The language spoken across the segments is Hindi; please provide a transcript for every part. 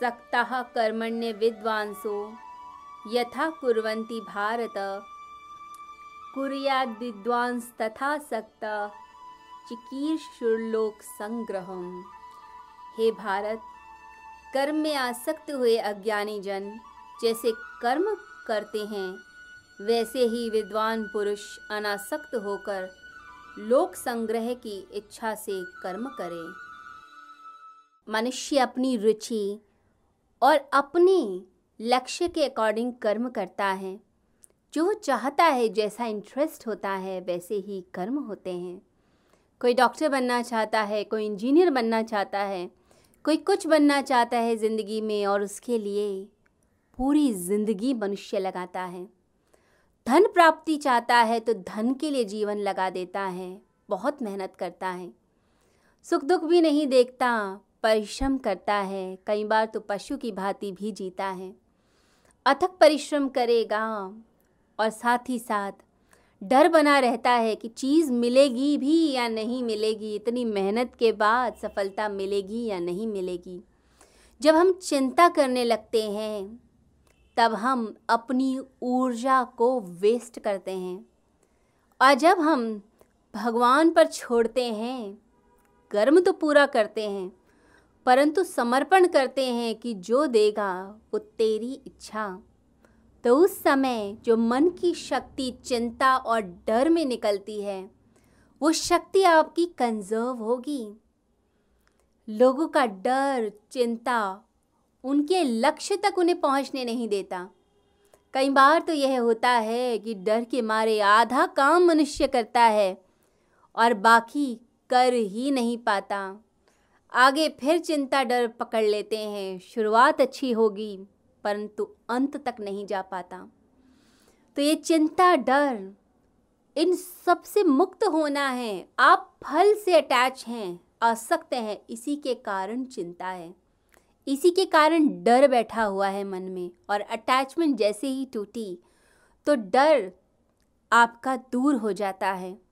सक्ताः कर्मण्य विद्वांसो। यथा कुर्वन्ति भारत। कुर्याद विद्वांस तथा सक्ता। चिकीर्षुर्लोक संग्रहम हे भारत, कर्म में आसक्त हुए अज्ञानी जन, जैसे कर्म करते हैं, वैसे ही विद्वान पुरुष अनासक्त होकर लोक संग्रह की इच्छा से कर्म करें। मनुष्य अपनी रुचि और अपने लक्ष्य के अकॉर्डिंग कर्म करता है। जो चाहता है, जैसा इंटरेस्ट होता है, वैसे ही कर्म होते हैं। कोई डॉक्टर बनना चाहता है, कोई इंजीनियर बनना चाहता है, कोई कुछ बनना चाहता है ज़िंदगी में और उसके लिए पूरी ज़िंदगी मनुष्य लगाता है। धन प्राप्ति चाहता है तो धन के लिए जीवन लगा देता है, बहुत मेहनत करता है। सुख दुख भी नहीं देखता परिश्रम करता है, कई बार तो पशु की भांति भी जीता है। अथक परिश्रम करेगा और साथ ही साथ डर बना रहता है कि चीज़ मिलेगी भी या नहीं मिलेगी, इतनी मेहनत के बाद सफलता मिलेगी या नहीं मिलेगी। जब हम चिंता करने लगते हैं, तब हम अपनी ऊर्जा को वेस्ट करते हैं। और जब हम भगवान पर छोड़ते हैं, कर्म तो पूरा करते हैं परंतु समर्पण करते हैं कि जो देगा, वो तेरी इच्छा। तो उस समय जो मन की शक्ति, चिंता और डर में निकलती है, वो शक्ति आपकी कंजर्व होगी। लोगों का डर, चिंता उनके लक्ष्य तक उन्हें पहुँचने नहीं देता। कई बार तो यह होता है कि डर के मारे आधा काम मनुष्य करता है और बाकी कर ही नहीं पाता। आगे फिर चिंता डर पकड़ लेते हैं। शुरुआत अच्छी होगी, परंतु अंत तक नहीं जा पाता। तो ये चिंता, डर, इन सबसे मुक्त होना है। आप फल से अटैच हैं, आसक्त हैं। इसी के कारण चिंता है। इसी के कारण डर बैठा हुआ है मन में, और अटैचमेंट जैसे ही टूटी तो डर आपका दूर हो जाता है।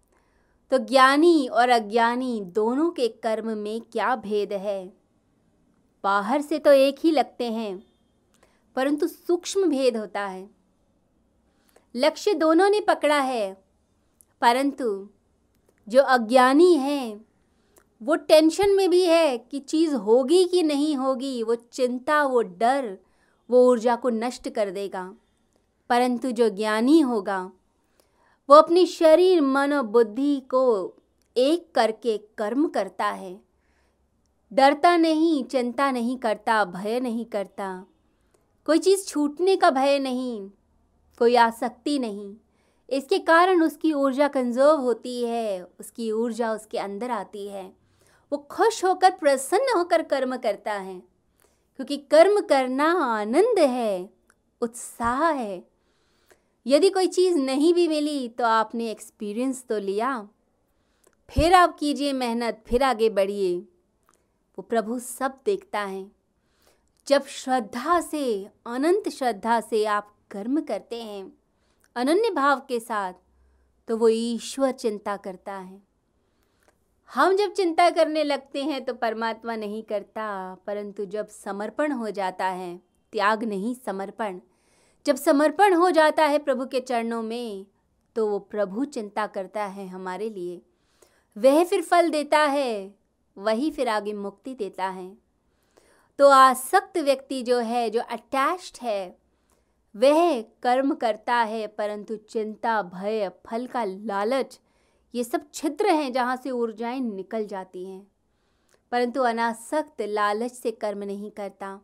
तो ज्ञानी और अज्ञानी दोनों के कर्म में क्या भेद है? बाहर से तो एक ही लगते हैं, परंतु सूक्ष्म भेद होता है। लक्ष्य दोनों ने पकड़ा है, परंतु जो अज्ञानी हैं, वो टेंशन में भी है कि चीज़ होगी कि नहीं होगी, वो चिंता, वो डर, वो ऊर्जा को नष्ट कर देगा। परंतु जो ज्ञानी होगा वो अपनी शरीर, मन और बुद्धि को एक करके कर्म करता है। डरता नहीं, चिंता नहीं करता, भय नहीं करता। कोई चीज़ छूटने का भय नहीं, कोई आसक्ति नहीं। इसके कारण उसकी ऊर्जा कंजर्व होती है, उसकी ऊर्जा उसके अंदर आती है। वो खुश होकर, प्रसन्न होकर कर्म करता है। क्योंकि कर्म करना आनंद है, उत्साह है। यदि कोई चीज़ नहीं भी मिली तो आपने एक्सपीरियंस तो लिया। फिर आप कीजिए मेहनत, फिर आगे बढ़िए। वो प्रभु सब देखता है। जब श्रद्धा से, अनंत श्रद्धा से आप कर्म करते हैं, अनन्य भाव के साथ तो वो ईश्वर चिंता करता है। हम जब चिंता करने लगते हैं तो परमात्मा नहीं करता, परंतु जब समर्पण हो जाता है, त्याग नहीं, समर्पण जब समर्पण हो जाता है प्रभु के चरणों में तो वो प्रभु चिंता करता है हमारे लिए। वह फिर फल देता है, वही फिर आगे मुक्ति देता है। तो आसक्त व्यक्ति जो है, जो अटैच्ड है, वह कर्म करता है, परंतु चिंता, भय, फल का लालच, ये सब छिद्र हैं जहाँ से ऊर्जाएँ निकल जाती हैं। परंतु अनासक्त लालच से कर्म नहीं करता।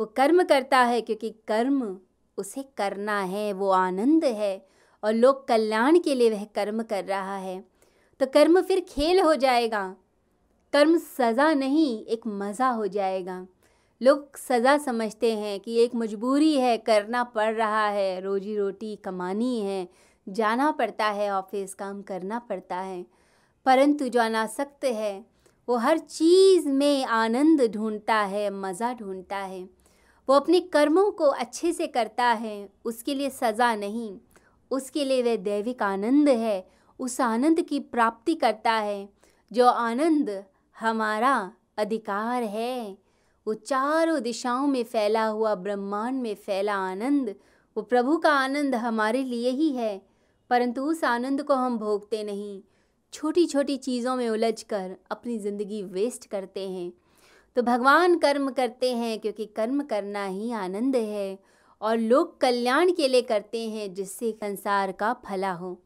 वो कर्म करता है क्योंकि कर्म उसे करना है, वो आनंद है और लोक कल्याण के लिए वह कर्म कर रहा है। तो कर्म फिर खेल हो जाएगा। कर्म सज़ा नहीं, एक मज़ा हो जाएगा। लोग सज़ा समझते हैं कि एक मजबूरी है, करना पड़ रहा है, रोजी रोटी कमानी है, जाना पड़ता है, ऑफ़िस काम करना पड़ता है। परंतु जो अनासक्त है, वो हर चीज़ में आनंद ढूंढता है, मज़ा ढूंढता है। वो अपने कर्मों को अच्छे से करता है, उसके लिए सज़ा नहीं। उसके लिए वह दैविक आनंद है, उस आनंद की प्राप्ति करता है, जो आनंद हमारा अधिकार है। वो चारों दिशाओं में फैला हुआ, ब्रह्मांड में फैला आनंद, वो प्रभु का आनंद हमारे लिए ही है। परंतु उस आनंद को हम भोगते नहीं। छोटी छोटी चीज़ों में उलझ कर अपनी ज़िंदगी वेस्ट करते हैं। तो भगवान कर्म करते हैं क्योंकि कर्म करना ही आनंद है और लोग कल्याण के लिए करते हैं जिससे संसार का फला हो।